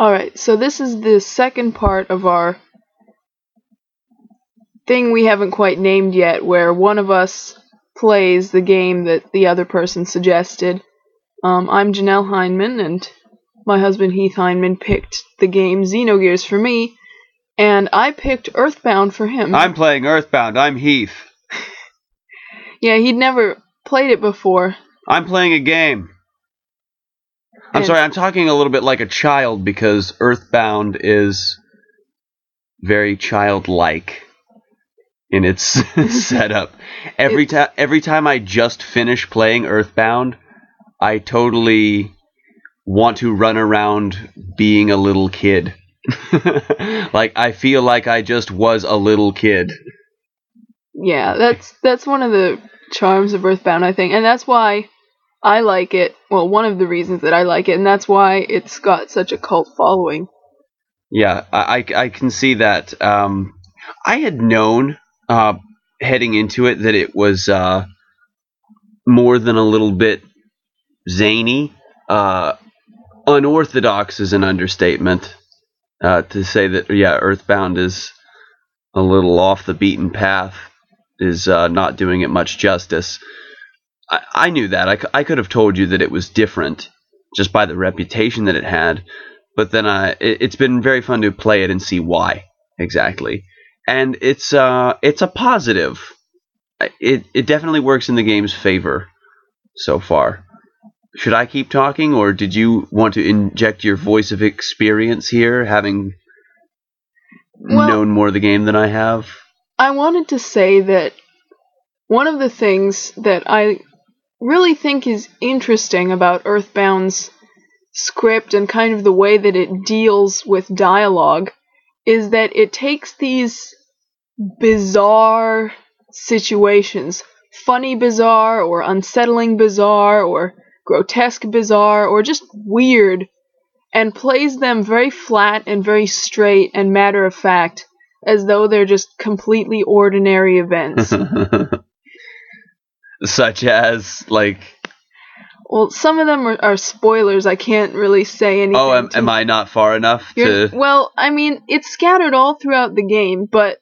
All right, so this is the second part of our thing we haven't quite named yet, where one of us plays the game that the other person suggested. Um, I'm Janelle Heineman, and my husband Heath Heineman picked the game Xenogears for me, and I picked Earthbound for him. I'm playing Earthbound. I'm Heath. yeah, he'd never played it before. I'm playing a game. I'm sorry, I'm talking a little bit like a child because Earthbound is very childlike in its setup. Every time every time I just finish playing Earthbound, I totally want to run around being a little kid. like I feel like I just was a little kid. Yeah, that's that's one of the charms of Earthbound, I think, and that's why I like it. Well, one of the reasons that I like it, and that's why it's got such a cult following. Yeah, I, I, can see that. Um, I had known uh, heading into it that it was uh, more than a little bit zany. Uh, unorthodox is an understatement uh, to say that. Yeah, Earthbound is a little off the beaten path. Is uh, not doing it much justice. I, I knew that. I, I could have told you that it was different just by the reputation that it had but then uh, it, it's been very fun to play it and see why exactly. And it's uh, it's a positive. It it definitely works in the game's favor so far. Should I keep talking, or did you want to inject your voice of experience here, having Well- known more of the game than I have? I wanted to say that one of the things that I really think is interesting about Earthbound's script and kind of the way that it deals with dialogue is that it takes these bizarre situations, funny bizarre or unsettling bizarre or grotesque bizarre or just weird, and plays them very flat and very straight and matter of fact as though they're just completely ordinary events. Such as like, well, some of them are, are spoilers. I can't really say anything. oh, am, am I not far enough You're- to? Well, I mean, it's scattered all throughout the game, but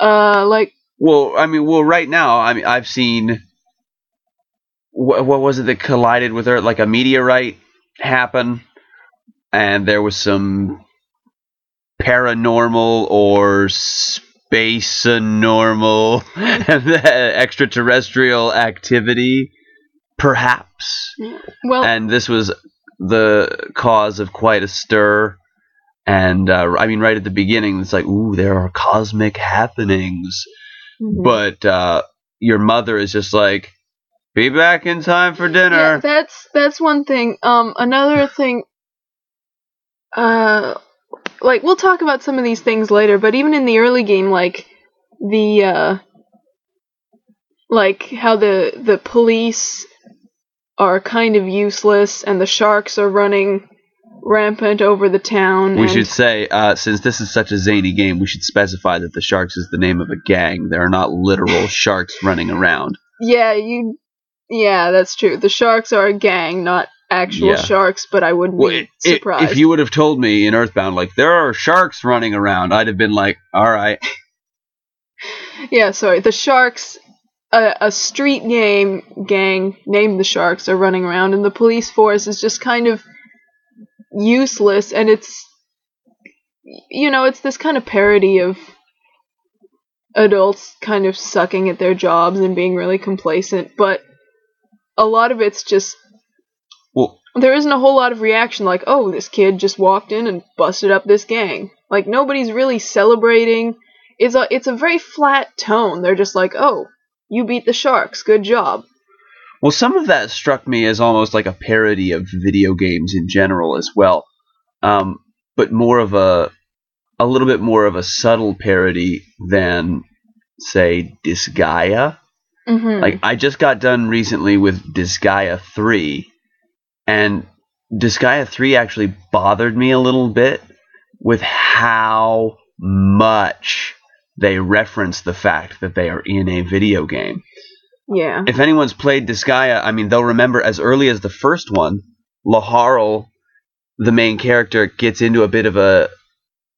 uh, like Well, I mean, well, right now, I mean, I've seen what, what was it that collided with Earth, like a meteorite happen, and there was some paranormal or space normal extraterrestrial activity, perhaps, well, and this was the cause of quite a stir. And uh, I mean, right at the beginning, it's like, ooh, there are cosmic happenings mhm. but uh, your mother is just like, "Be back in time for dinner. Yeah, dinner." that's that's one thing. Um, another thing. Uh, like we'll talk about some of these things later, but even in the early game, like the uh, like how the the police are kind of useless, and the sharks are running rampant over the town. we should say, uh, since this is such a zany game, we should specify that the Sharks is the name of a gang. There are not literal sharks running around. Yeah, you. Yeah, that's true. The sharks are a gang, not actual Yeah. sharks. But I wouldn't Well, be i- i- surprised. if you would have told me in Earthbound, like there are sharks running around, I'd have been like, "All right." Yeah, sorry. The Sharks, a, a street game gang named the Sharks are running around, and the police force is just kind of useless. And it's, you know, it's this kind of parody of adults kind of sucking at their jobs and being really complacent. But a lot of it's just Well, there isn't a whole lot of reaction like, oh, this kid just walked in and busted up this gang. Like nobody's really celebrating. It's a it's a very flat tone. They're just like, oh, you beat the sharks, good job. Well, some of that struck me as almost like a parody of video games in general as well, um, but more of a a little bit more of a subtle parody than say Disgaea. Mm-hmm. Like I just got done recently with Disgaea three, and Disgaea three actually bothered me a little bit with how much they reference the fact that they are in a video game. Yeah, if anyone's played Disgaea, I mean, they'll remember as early as the first one, Laharl the main character gets into a bit of a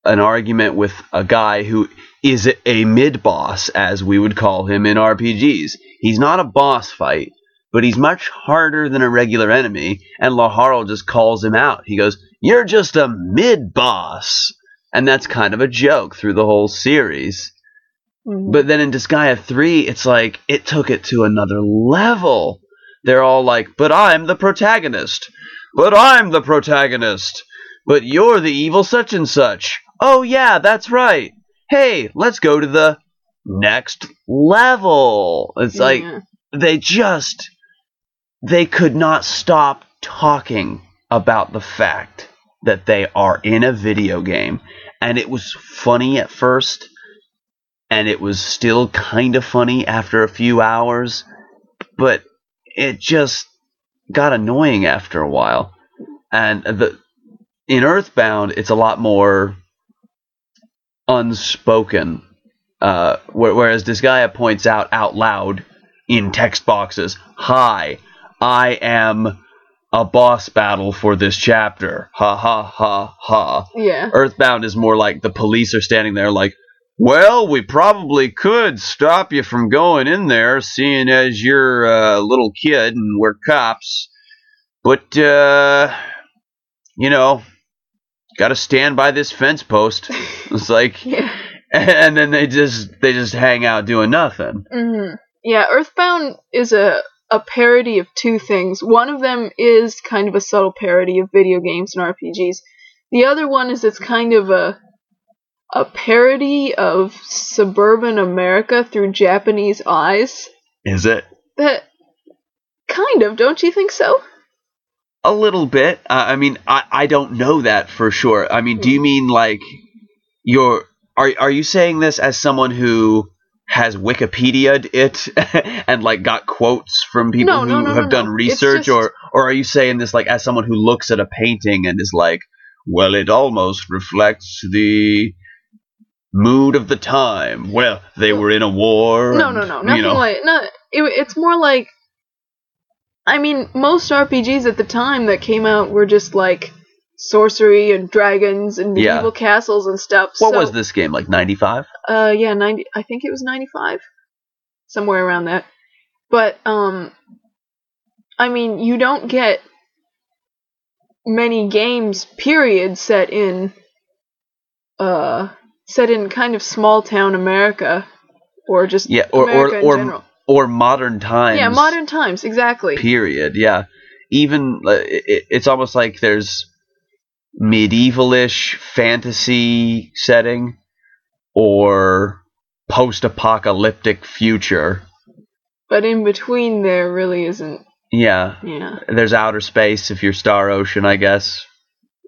an argument with a guy who is a mid boss, as we would call him in RPGs. He's not a boss fight, but he's much harder than a regular enemy, and Laharl just calls him out. He goes, You're just a mid boss. And that's kind of a joke through the whole series. Mhm. But then in Disgaea 3, it's like it took it to another level. They're all like, but I'm the protagonist. But I'm the protagonist. But you're the evil such and such. Oh, yeah, that's right. Hey, let's go to the next level. It's like they just they could not stop talking about the fact that they are in a video game. And it was funny at first and it was still kind of funny after a few hours but it just got annoying after a while. And the in earthbound it's a lot more unspoken uh, wh- whereas Disgaea points out out loud in text boxes, "Hi, I am a boss battle for this chapter." Ha ha ha ha. Yeah. Earthbound is more like the police are standing there like, "Well, we probably could stop you from going in there, seeing as you're a little kid and we're cops, but uh, you know." Got to stand by this fence post. It's like, Yeah. and then they just they just hang out doing nothing. hmm Yeah, Earthbound is a a parody of two things. One of them is kind of a subtle parody of video games and RPGs. The other one is it's kind of a a parody of suburban America through Japanese eyes. Is it That kind of, don't you think so? a little bit? Uh, I mean, I I don't know that for sure. I mean, do you mean like you're are are you saying this as someone who has Wikipedia'd it and like got quotes from people No, who no, no, have done research, just- or or are you saying this like as someone who looks at a painting and is like, well, it almost reflects the mood of the time. Well, they were in a war. No, and, no, no, you nothing know. like no. It, it's more like, I mean, most RPGs at the time that came out were just like sorcery and dragons and Yeah. medieval castles and stuff. What so, was this game like? Ninety five. Uh, yeah, ninety. I think it was ninety-five, somewhere around that. But um, I mean, you don't get many games, period, set in uh set in kind of small town America, or just Yeah, or America or in or, general. or modern times. Yeah, modern times, exactly. period. Yeah, even uh, it, it's almost like there's medievalish fantasy setting or post-apocalyptic future. But in between, there really isn't. Yeah, Yeah. there's outer space if you're Star Ocean, I guess.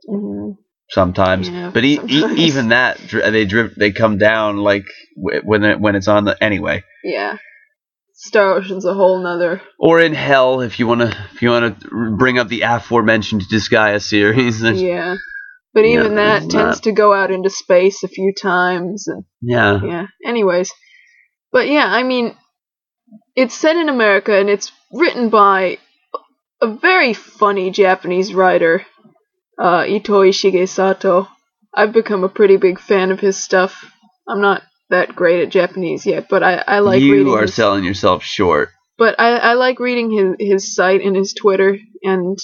hmm Sometimes, Yeah, but e- e- even that they drip they come down like w- when it, when it's on the anyway. Yeah. Star Ocean's a whole nother. Or in hell, if you want to, if you want to bring up the aforementioned Disgaea series, Yeah. But Yeah, even that tends not- to go out into space a few times and yeah, yeah. Anyways. But yeah, I mean it's set in America and it's written by a very funny Japanese writer, uh, Itoi Shigesato. I've become a pretty big fan of his stuff. I'm not that great at Japanese yet, but I, I like you reading are his, selling yourself short. but I, I like reading his his site and his Twitter, and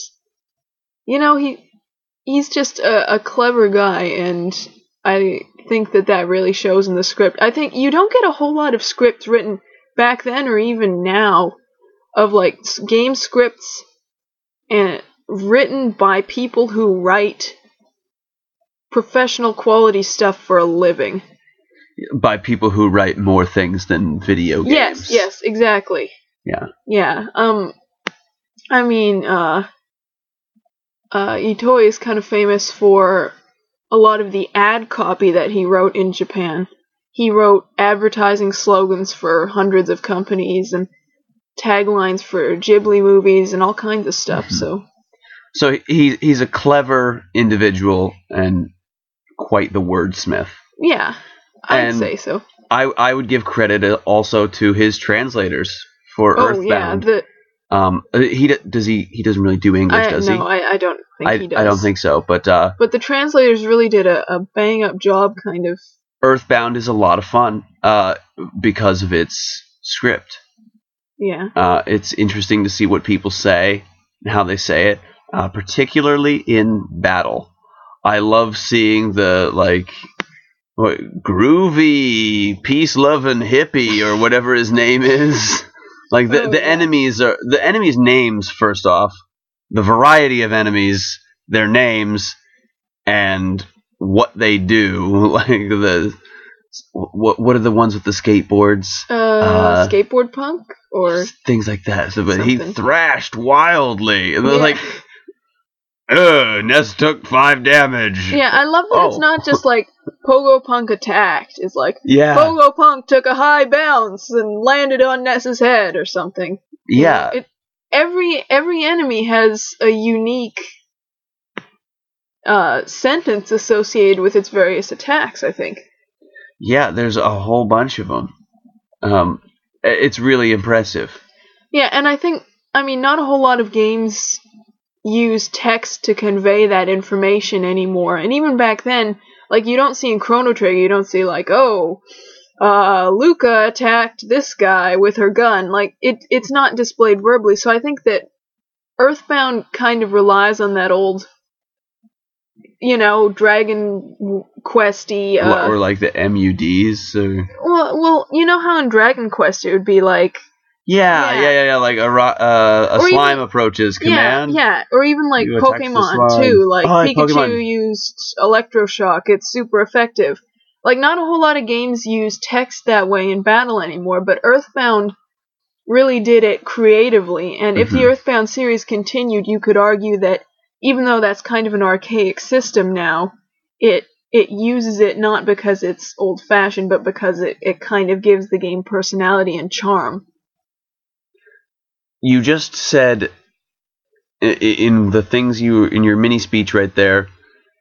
you know he he's just a, a clever guy, and I think that that really shows in the script. I think you don't get a whole lot of scripts written back then or even now of like game scripts and written by people who write professional quality stuff for a living. By people who write more things than video games. Yes, yes, exactly. Yeah. Yeah. Um I mean, uh uh Itoi is kind of famous for a lot of the ad copy that he wrote in Japan. He wrote advertising slogans for hundreds of companies and taglines for Ghibli movies and all kinds of stuff. Mhm. So, So he he's a clever individual and quite the wordsmith. yeah, I'd And- say so. I I would give credit also to his translators for Oh yeah, the Um, uh, he does he he doesn't really do English, I, does no, he? I, I don't think I, he does. I don't think so. But uh, But the translators really did a, a bang up job, kind of. Earthbound is a lot of fun uh, because of its script. Yeah. Uh, it's interesting to see what people say and how they say it, uh, particularly in battle. I love seeing the like what, groovy, peace loving hippie or whatever his name is. like the Oh, the yeah. enemies are the enemies' names first off, the variety of enemies, their names, and what they do. Like the what what are the ones with the skateboards? Uh, Uh, skateboard punk or things like that. So, but he thrashed wildly, and Yeah. like, "Ugh, Ness took five damage." yeah, I love that it's Oh. not just like Pogo Punk attacked. It's like yeah, Pogo Punk took a high bounce and landed on Ness's head or something. yeah. It, every every enemy has a unique uh, sentence associated with its various attacks. I think. Yeah, there's a whole bunch of them. Um, i- it's really impressive. Yeah, and I think I mean not a whole lot of games use text to convey that information anymore. And even back then, like you don't see in Chrono Trigger, you don't see like, oh, uh, Lucca attacked this guy with her gun. Like it, it's not displayed verbally. So I think that Earthbound kind of relies on that old, you know, Dragon Questy. Uh, or like the MUDs. Or... well, well, you know how in Dragon Quest it would be like Yeah, Yeah. yeah, yeah, yeah. Like a ro- uh, a Or even- slime approaches command. Yeah, yeah, or even like You Pokemon too. Like Oh, Pikachu Pokemon. used Electroshock. It's super effective. Like not a whole lot of games use text that way in battle anymore, but Earthbound really did it creatively. And if the Mhm. Earthbound series continued, you could argue that even though that's kind of an archaic system now, it it uses it not because it's old fashioned, but because it, it kind of gives the game personality and charm. You just said in the things you in your mini speech right there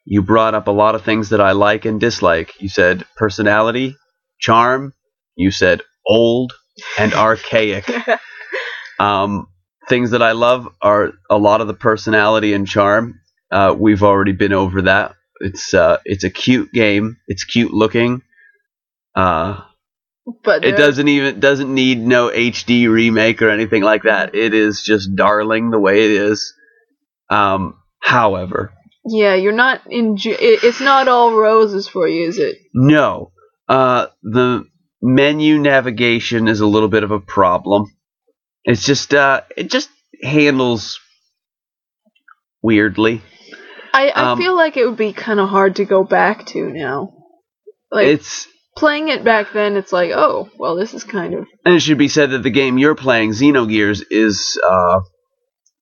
you brought up a lot of things that i like and dislike. You said personality charm you said old and archaic. Um, things that i love are a lot of the personality and charm. Uh, we've already been over that. It's uh, it's a cute game. It's cute looking. Uh, but it doesn't even doesn't need no HD remake or anything like that. It is just darling the way it is. Um, however, Yeah, you're not in. It, it's not all roses for you, is it? no, uh, the menu navigation is a little bit of a problem. It's just uh, it just handles weirdly. I, I Um, feel like it would be kind of hard to go back to now. Like it's playing it back then, it's like, oh, well, this is kind of. and it should be said that the game you're playing, Xenogears, is uh,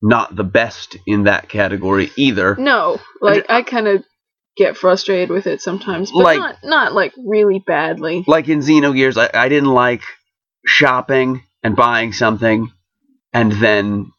not the best in that category either. No, like I kind of get frustrated with it sometimes, but Like- not not like really badly. like in Xenogears, I, I didn't like shopping and buying something and then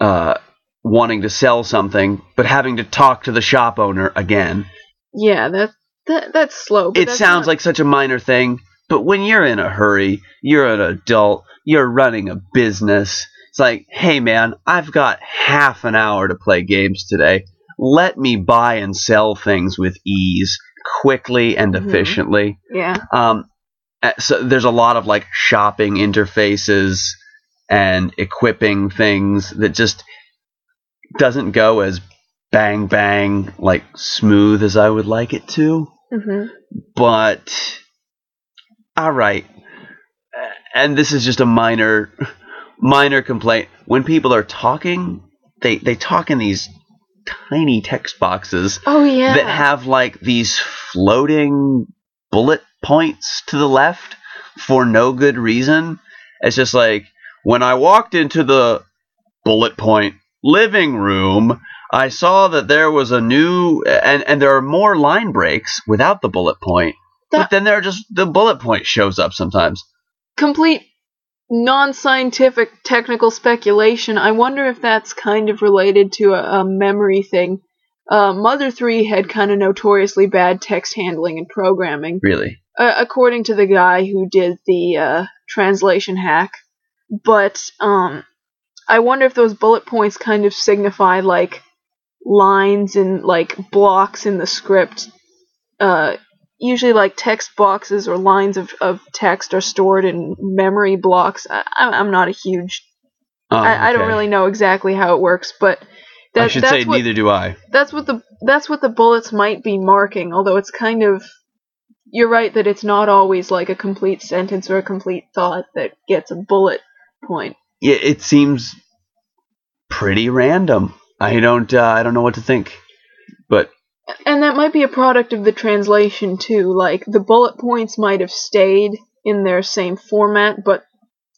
uh, wanting to sell something, but having to talk to the shop owner again. Yeah, that that that's slow. But it that's sounds not- like such a minor thing, but when you're in a hurry, you're an adult, you're running a business. It's like, hey man, I've got half an hour to play games today. Let me buy and sell things with ease, quickly and Mhm. efficiently. yeah. Um, uh, so there's a lot of like shopping interfaces and equipping things that just doesn't go as bang bang like smooth as I would like it to. Hmm But all right, and this is just a minor minor complaint. When people are talking, they they talk in these tiny text boxes Oh yeah. that have like these floating bullet points to the left for no good reason. It's just like when I walked into the bullet point living room, I saw that there was a new and and there are more line breaks without the bullet point. That- but then there are just the bullet point shows up sometimes. complete non-scientific technical speculation. I wonder if that's kind of related to a, a memory thing. Uh, Mother 3 had kind of notoriously bad text handling and programming, Really. uh, according to the guy who did the uh, translation hack. But um, I wonder if those bullet points kind of signify like lines and like blocks in the script. Uh, usually, like text boxes or lines of, of text are stored in memory blocks. I, I'm not a huge. Oh, I, I don't really know exactly how it works, but that, I should say what, neither do I. that's what the that's what the bullets might be marking. Although it's kind of you're right that it's not always like a complete sentence or a complete thought that gets a bullet point. Yeah, it seems pretty random. I don't uh, I don't know what to think. But And that might be a product of the translation too. Like the bullet points might have stayed in their same format, but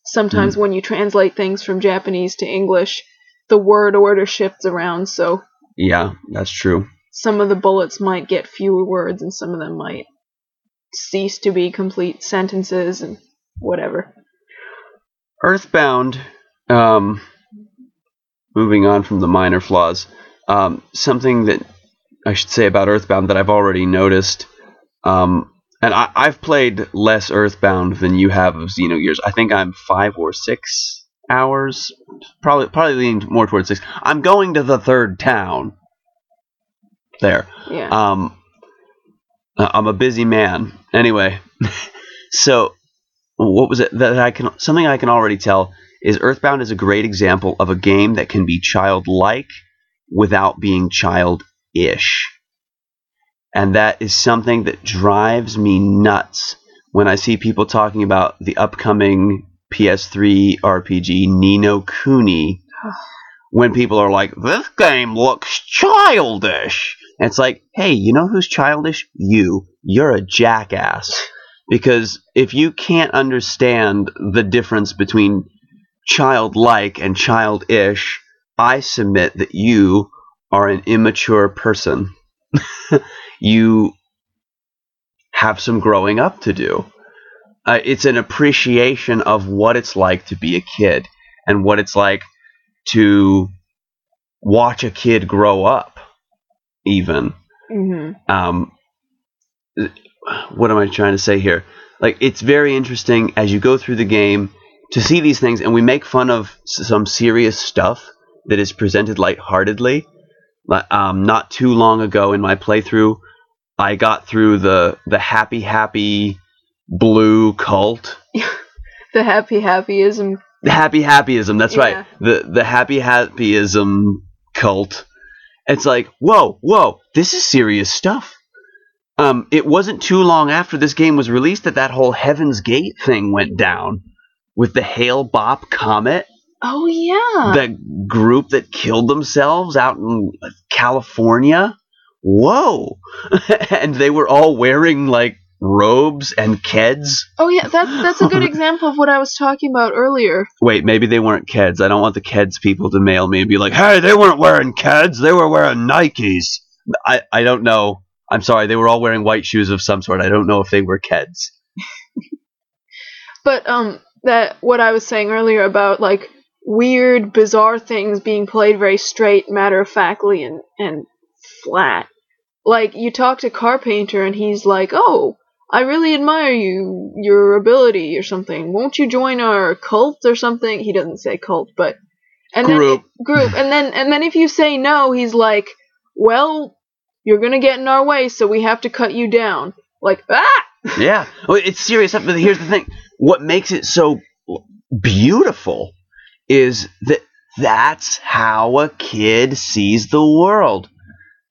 sometimes when you translate things from Japanese to English, the word order shifts around, so yeah, that's true. some of the bullets might get fewer words and some of them might cease to be complete sentences and whatever. Earthbound, um, moving on from the minor flaws, um, something that I should say about Earthbound that I've already noticed, um, and I, I've played less Earthbound than you have of Xenogears. I think I'm five or six hours, probably probably leaning more towards six. I'm going to the third town. There. Yeah. Um, uh, I'm a busy man. Anyway, so what was it that I can something I can already tell is Earthbound is a great example of a game that can be childlike without being childish. And that is something that drives me nuts when I see people talking about the upcoming PS3 RPG Ni no Kuni when people are like, this game looks childish. And it's like, hey, you know who's childish? You. You're a jackass. Because if you can't understand the difference between childlike and childish, I submit that you are an immature person. you have some growing up to do. Uh, it's an appreciation of what it's like to be a kid and what it's like to watch a kid grow up, even. hmm Um, what am I trying to say here? Like, it's very interesting as you go through the game to see these things, and we make fun of some serious stuff that is presented lightheartedly. Um, not too long ago in my playthrough, I got through the the happy happy blue cult. The happy happyism. The happy happyism. That's Yeah. right. The the happy happyism cult. It's like, whoa, whoa, this is serious stuff. Um, it wasn't too long after this game was released that that whole Heaven's Gate thing went down with the Hale-Bopp Comet, Oh yeah. the group that killed themselves out in California. Whoa! and they were all wearing like robes and keds. oh yeah, that's that's a good example of what I was talking about earlier. Wait, maybe they weren't Keds. I don't want the Keds people to mail me and be like, "Hey, they weren't wearing Keds. They were wearing Nikes." I I don't know. I'm sorry. They were all wearing white shoes of some sort. I don't know if they were Keds. But um that what I was saying earlier about like weird, bizarre things being played very straight, matter of factly and, and flat. Like you talk to Carpainter and he's like, Oh, I really admire you your ability or something. Won't you join our cult or something? He doesn't say cult, but and Group. then group and then and then if you say no, he's like, Well, you're gonna get in our way, so we have to cut you down. Like, ah Yeah, well, it's serious. But here's the thing: what makes it so beautiful is that that's how a kid sees the world.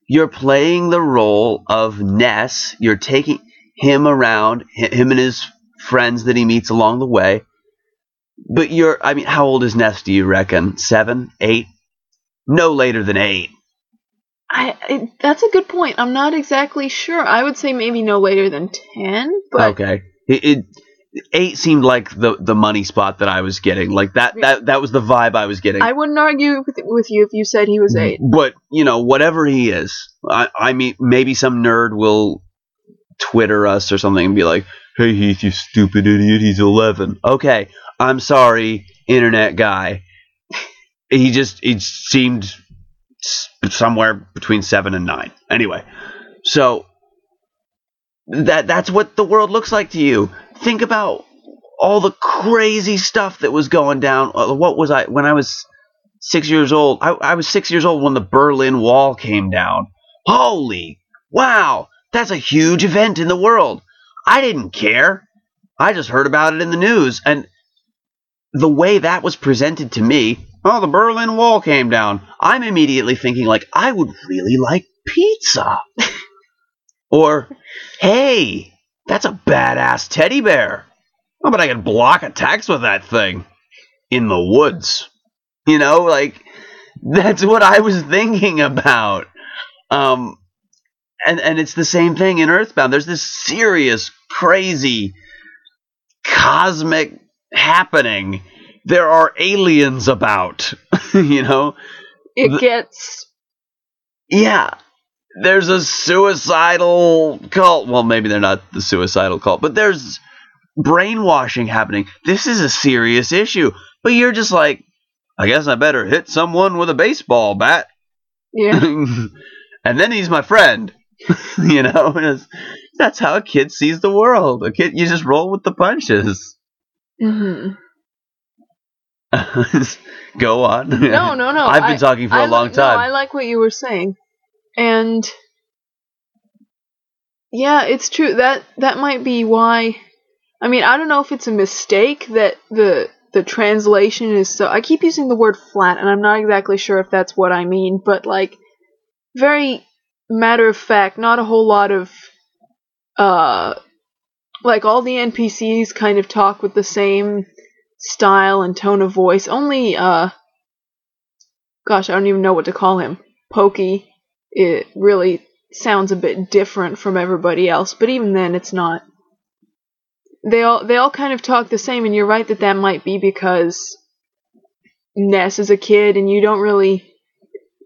You're playing the role of Ness. You're taking him around, him and his friends that he meets along the way. But you're, I mean, how old is Ness? Do you reckon seven, eight? No later than eight. I, I that's a good point. I'm not exactly sure. I would say maybe no later than ten, but okay. It, it eight seemed like the the money spot that I was getting. Like that that that was the vibe I was getting. I wouldn't argue with, with you if you said he was mm, eight. But you know, whatever he is, I I mean, maybe some nerd will Twitter us or something and be like, "Hey Heath, you stupid idiot, he's 11." Okay, I'm sorry, internet guy. He just he seemed somewhere between seven and nine. Anyway, so that that's what the world looks like to you. Think about all the crazy stuff that was going down. Uh, What was I when I was six years old. I, I was six years old when the Berlin Wall came down. Holy wow, that's a huge event in the world. I didn't care. I just heard about it in the news, and the way that was presented to me, oh, the Berlin Wall came down. I'm immediately thinking like I would really like pizza. or, hey, that's a badass teddy bear. Oh, but I could block attacks with that thing in the woods. You know, like that's what I was thinking about. Um, and and it's the same thing in Earthbound. There's this serious, crazy, cosmic happening. There are aliens about. you know, It gets yeah. There's a suicidal cult. Well, maybe they're not the suicidal cult, but there's brainwashing happening. This is a serious issue. But you're just like, I guess I better hit someone with a baseball bat. yeah. and then he's my friend. you know, that's how a kid sees the world. A kid, you just roll with the punches. hmm Go on. No, no, no. I've been I- talking for I a long time. No, I like what you were saying, and yeah, it's true that that might be why. I mean, I don't know if it's a mistake that the the translation is so. I keep using the word flat, and I'm not exactly sure if that's what I mean, but like very matter of fact, not a whole lot of uh like all the NPCs kind of talk with the same style and tone of voice. Only uh gosh, I don't even know what to call him. Pokey. It really sounds a bit different from everybody else, but even then it's not. They all they all kind of talk the same and you're right that that might be because Ness is a kid and you don't really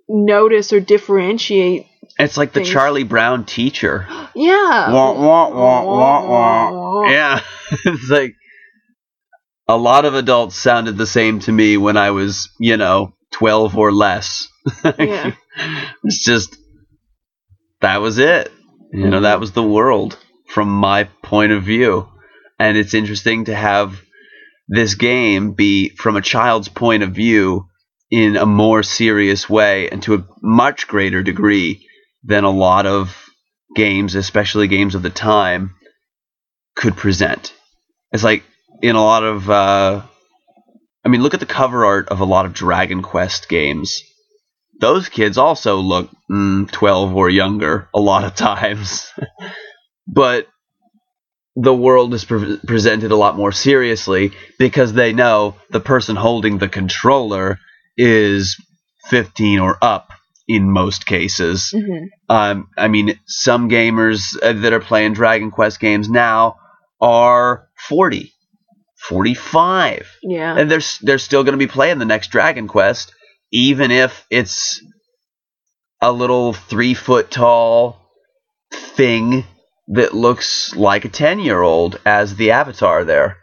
notice or differentiate. it's like the things. Charlie Brown teacher. Yeah. Wah, wah, wah, wah, wah. Yeah. it's like a lot of adults sounded the same to me when I was, you know, 12 or less. Yeah. it's just, that was it. You know, that was the world from my point of view. And it's interesting to have this game be from a child's point of view in a more serious way and to a much greater degree than a lot of games, especially games of the time, could present. It's like in a lot of, uh, I mean, look at the cover art of a lot of Dragon Quest games. Those kids also look mm, 12 or younger a lot of times. but the world is pre- presented a lot more seriously because they know the person holding the controller is 15 or up in most cases. hmm Um, I mean, some gamers uh, that are playing Dragon Quest games now are 40, 45, Yeah. and they're they're still going to be playing the next Dragon Quest, even if it's a little three foot tall thing that looks like a 10 year old as the avatar there.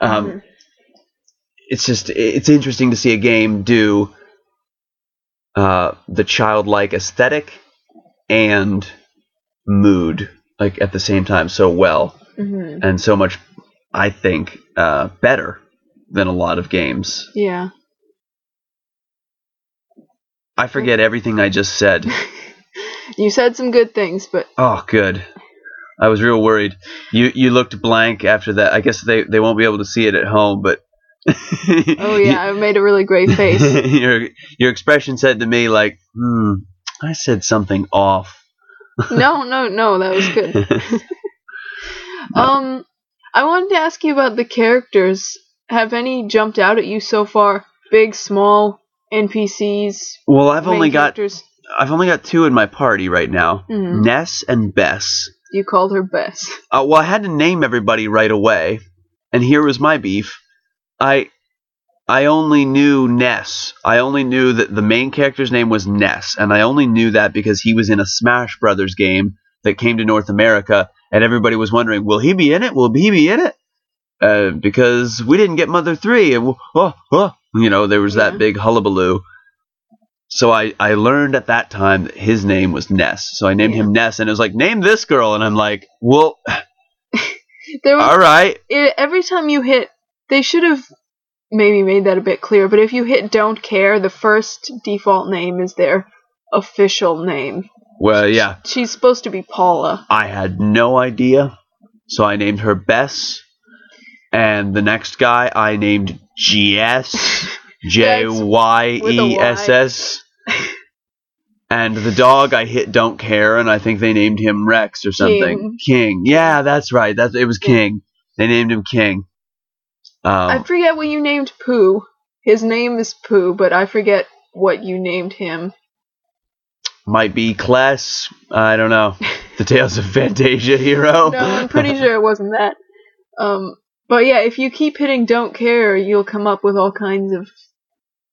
Um, Mhm. it's just it's interesting to see a game do uh, the childlike aesthetic and mood like at the same time so well Mhm. and so much i think uh, better than a lot of games Yeah. I forget everything i just said You said some good things, but oh good i was real worried you you looked blank after that i guess they they won't be able to see it at home but oh yeah, I made a really great face. your your expression said to me like, "Hmm, I said something off." no, no, no, that was good. Um, I wanted to ask you about the characters. Have any jumped out at you so far? Big, small, NPCs. well, I've only got characters? I've only got two in my party right now. Mhm. Ness and Bess. You called her Bess. Uh, well, I had to name everybody right away, and here was my beef. I I only knew Ness. I only knew that the main character's name was Ness, and I only knew that because he was in a Smash Brothers game that came to North America, and everybody was wondering, will he be in it? Will he be in it? Uh, because we didn't get Mother Three, and oh, oh, you know, there was Yeah. that big hullabaloo. So I, I learned at that time that his name was Ness. So I named Yeah. him Ness, and it was like, name this girl, and I'm like, well, There was all right. it, every time you hit, they should have maybe made that a bit clear. But if you hit don't care, the first default name is their official name. Well, yeah, She's supposed to be Paula. I had no idea, so I named her Bess. And the next guy I named GS, J Y E S S. And the dog I hit don't care, and I think they named him Rex or something. King. Yeah, that's right. That's it was King. They named him King. I Um, forget what you named Pooh. His name is Pooh, but I forget what you named him. might be Kless. I don't know. The Tales of Phantasia hero. No, I'm pretty sure it wasn't that. Um, but yeah, if you keep hitting don't care, you'll come up with all kinds of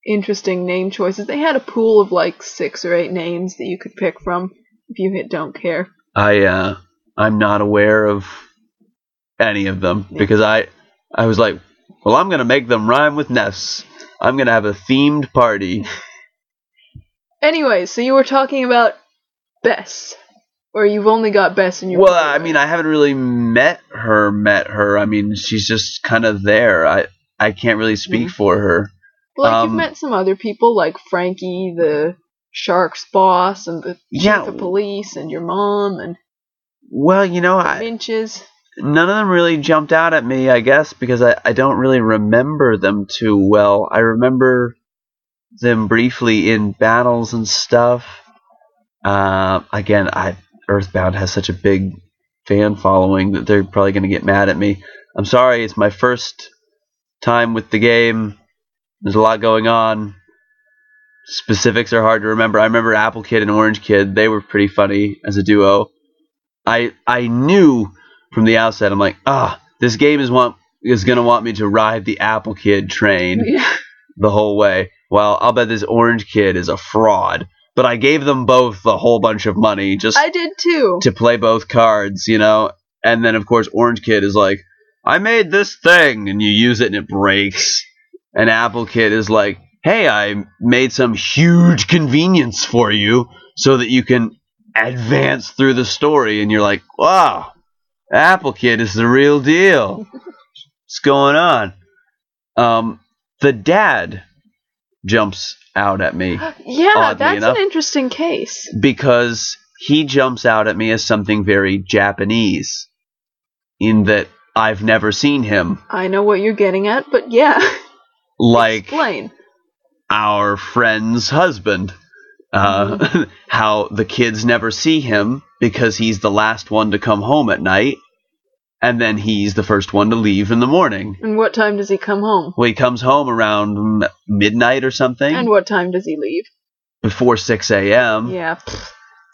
interesting name choices. They had a pool of like six or eight names that you could pick from if you hit don't care. I uh I'm not aware of any of them Yeah. because I I was like, well, I'm gonna make them rhyme with Ness. I'm gonna have a themed party. Anyway, so you were talking about Bess. Or you've only got Bess in your Well, I mean, I haven't really met her. Met her. I mean, she's just kind of there. I I can't really speak Mhm. for her. like um, you've met some other people like Frankie, the Sharks boss, and the chief Yeah. of police, and your mom, and Well, you know, I, Minches. none of them really jumped out at me. I guess because I I don't really remember them too well. I remember them briefly in battles and stuff. Uh, again, I Earthbound has such a big fan following that they're probably going to get mad at me. I'm sorry, it's my first time with the game. There's a lot going on. Specifics are hard to remember. I remember Apple Kid and Orange Kid. They were pretty funny as a duo. I I knew from the outset. I'm like, ah, this game is want is gonna want me to ride the Apple Kid train Yeah. the whole way. Well, I'll bet this Orange Kid is a fraud. But I gave them both a whole bunch of money just I did too. to play both cards, you know. And then of course Orange Kid is like, I made this thing, and you use it and it breaks. And Apple Kid is like, Hey, I made some huge convenience for you so that you can advance through the story. And you're like, Wow, Apple Kid is the real deal. What's going on? Um, the dad jumps out at me Yeah, that's enough. an interesting case. because he jumps out at me as something very Japanese, in that I've never seen him I know what you're getting at, but yeah. like Explain. our friend's husband. Uh, how the kids never see him because he's the last one to come home at night, and then he's the first one to leave in the morning. And what time does he come home? Well, he comes home around m- midnight or something And what time does he leave? before 6 a.m. Yeah.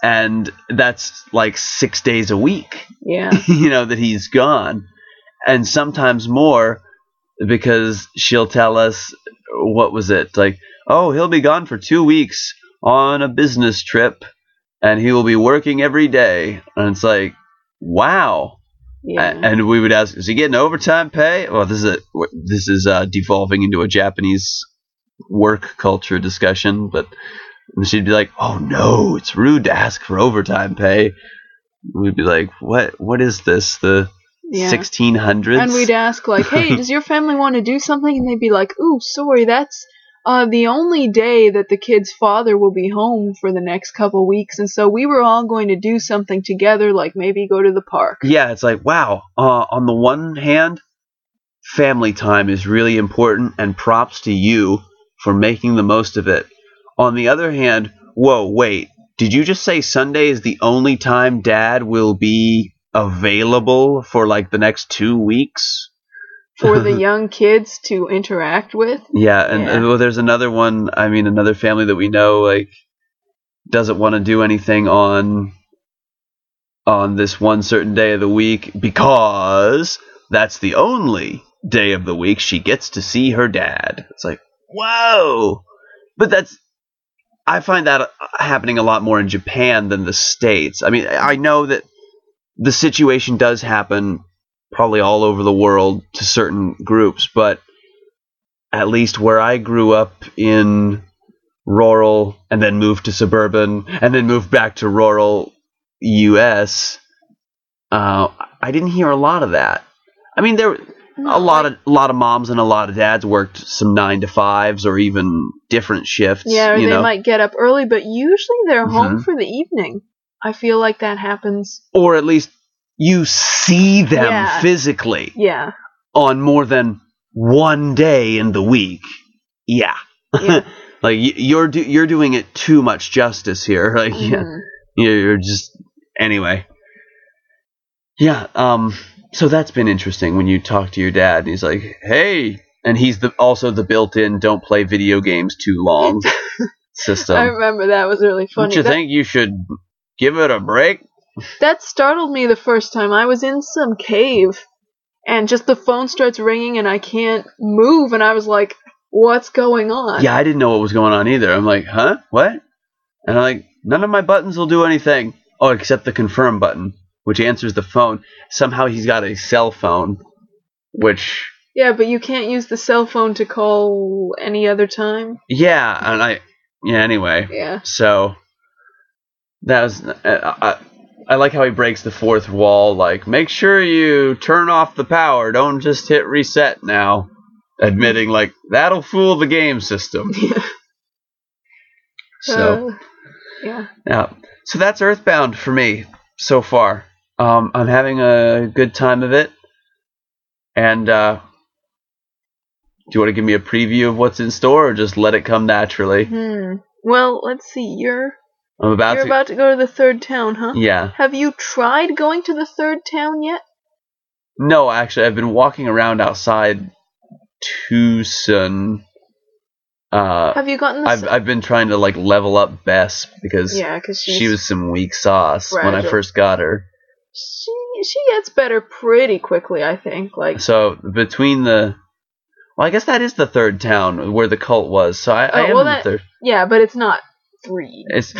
and that's like six days a week. Yeah. you know that he's gone and sometimes more because she'll tell us what was it like oh he'll be gone for two weeks on a business trip and he will be working every day and it's like wow Yeah. and we would ask is he getting overtime pay well this is a, this is uh, devolving into a japanese work culture discussion but and she'd be like oh no it's rude to ask for overtime pay we'd be like what what is this the yeah. 1600s And we'd ask like, "Hey, does your family want to do something?" And they'd be like, "Ooh, sorry, that's uh, the only day that the kid's father will be home for the next couple weeks, and so we were all going to do something together, like maybe go to the park." yeah it's like wow uh, on the one hand family time is really important and props to you for making the most of it on the other hand whoa wait did you just say sunday is the only time dad will be available for like the next two weeks For the young kids to interact with. yeah and, Yeah. and well, there's another one i mean another family that we know like doesn't want to do anything on on this one certain day of the week because that's the only day of the week she gets to see her dad it's like whoa but that's i find that uh, happening a lot more in japan than the states i mean i know that the situation does happen probably all over the world to certain groups but at least where I grew up in rural and then moved to suburban and then moved back to rural US, uh, I didn't hear a lot of that. I mean, there a lot of a lot of moms and a lot of dads worked some nine to fives or even different shifts. Yeah, they know, might get up early, but usually they're home Mhm. for the evening. I feel like that happens. or at least you see them Yeah. physically Yeah. on more than one day in the week. Yeah, Yeah. like you're do- you're doing it too much justice here. Like yeah, Mhm. you're you're just anyway. Yeah, um, so that's been interesting when you talk to your dad and he's like, "Hey," and he's the also the built-in "don't play video games too long" system. I remember that was really funny. Don't you that, think you should give it a break? That startled me the first time. I was in some cave and just the phone starts ringing and I can't move and I was like, "What's going on?" Yeah, I didn't know what was going on either. I'm like, huh? What? And I'm like, none of my buttons will do anything. Oh, except the confirm button, which answers the phone. Somehow he's got a cell phone, which, Yeah, but you can't use the cell phone to call any other time. yeah, and I, yeah, anyway. Yeah. So, that was, uh, I, I like how he breaks the fourth wall, like, make sure you turn off the power, don't just hit reset now. Admitting, like, that'll fool the game system. So. Uh, yeah. Yeah. So that's Earthbound for me so far. Um, I'm having a good time of it. And uh, do you want to give me a preview of what's in store, or just let it come naturally? Hmm. Well, let's see. You're I'm about you're to. about to go to the third town, huh? yeah. Have you tried going to the third town yet? No, actually, I've been walking around outside Twoson. Uh, Have you gotten the? I've I've been trying to like level up Bess because yeah, because she was some weak sauce when I first got her. she she gets better pretty quickly. I think. Like So between the, well, I guess that is the third town where the cult was. So I, I Oh, am well, that- the third. yeah, but it's not Threed. It's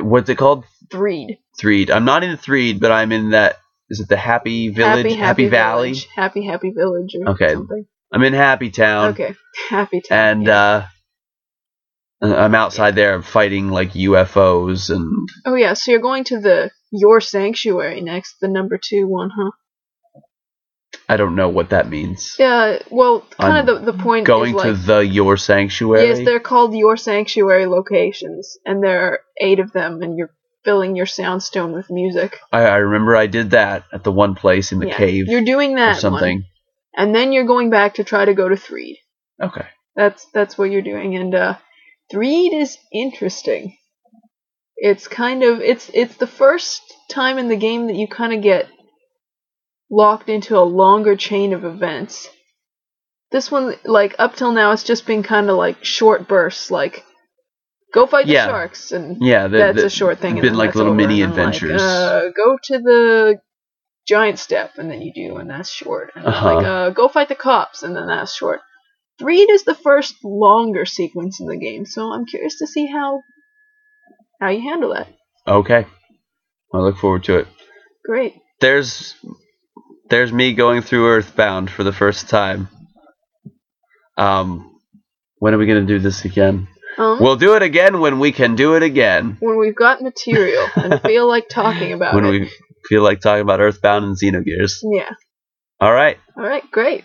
what's it called? Threed. Threed. I'm not in Threed, but I'm in that. Is it the Happy Village? Happy, happy, Valley. Village. Happy Happy Village or Okay. something. I'm in Happy Town, Okay. Happy Town. and yeah. uh, I'm outside there fighting like UFOs and oh yeah, so you're going to the Your Sanctuary next, the number two one, huh? I don't know what that means. Yeah. Well, kind I'm of the the point Going is like to the Your Sanctuary. yes, they're called Your Sanctuary locations, and there are eight of them, and you're filling your soundstone with music. I, I remember I did that at the one place in the yeah, cave You're doing that something. one, and then you're going back to try to go to Threed. Okay. That's that's what you're doing, and uh, Threed is interesting. It's kind of it's it's the first time in the game that you kind of get locked into a longer chain of events. This one, like up till now, it's just been kind of like short bursts, like go fight the sharks, and Yeah, the, that's the- a short thing. Been like little over, mini then, like, adventures. uh, go to the giant step, and then you do, and that's short. And Uh-huh. like uh, go fight the cops, and then that's short. Three is the first longer sequence in the game, so I'm curious to see how how you handle that. okay. I look forward to it. Great. there's there's me going through Earthbound for the first time. Um, when are we gonna do this again? Um, We'll do it again when we can do it again. when we've got material and feel like talking about When it. we feel like talking about Earthbound and Xenogears. Yeah. All right. All right. Great.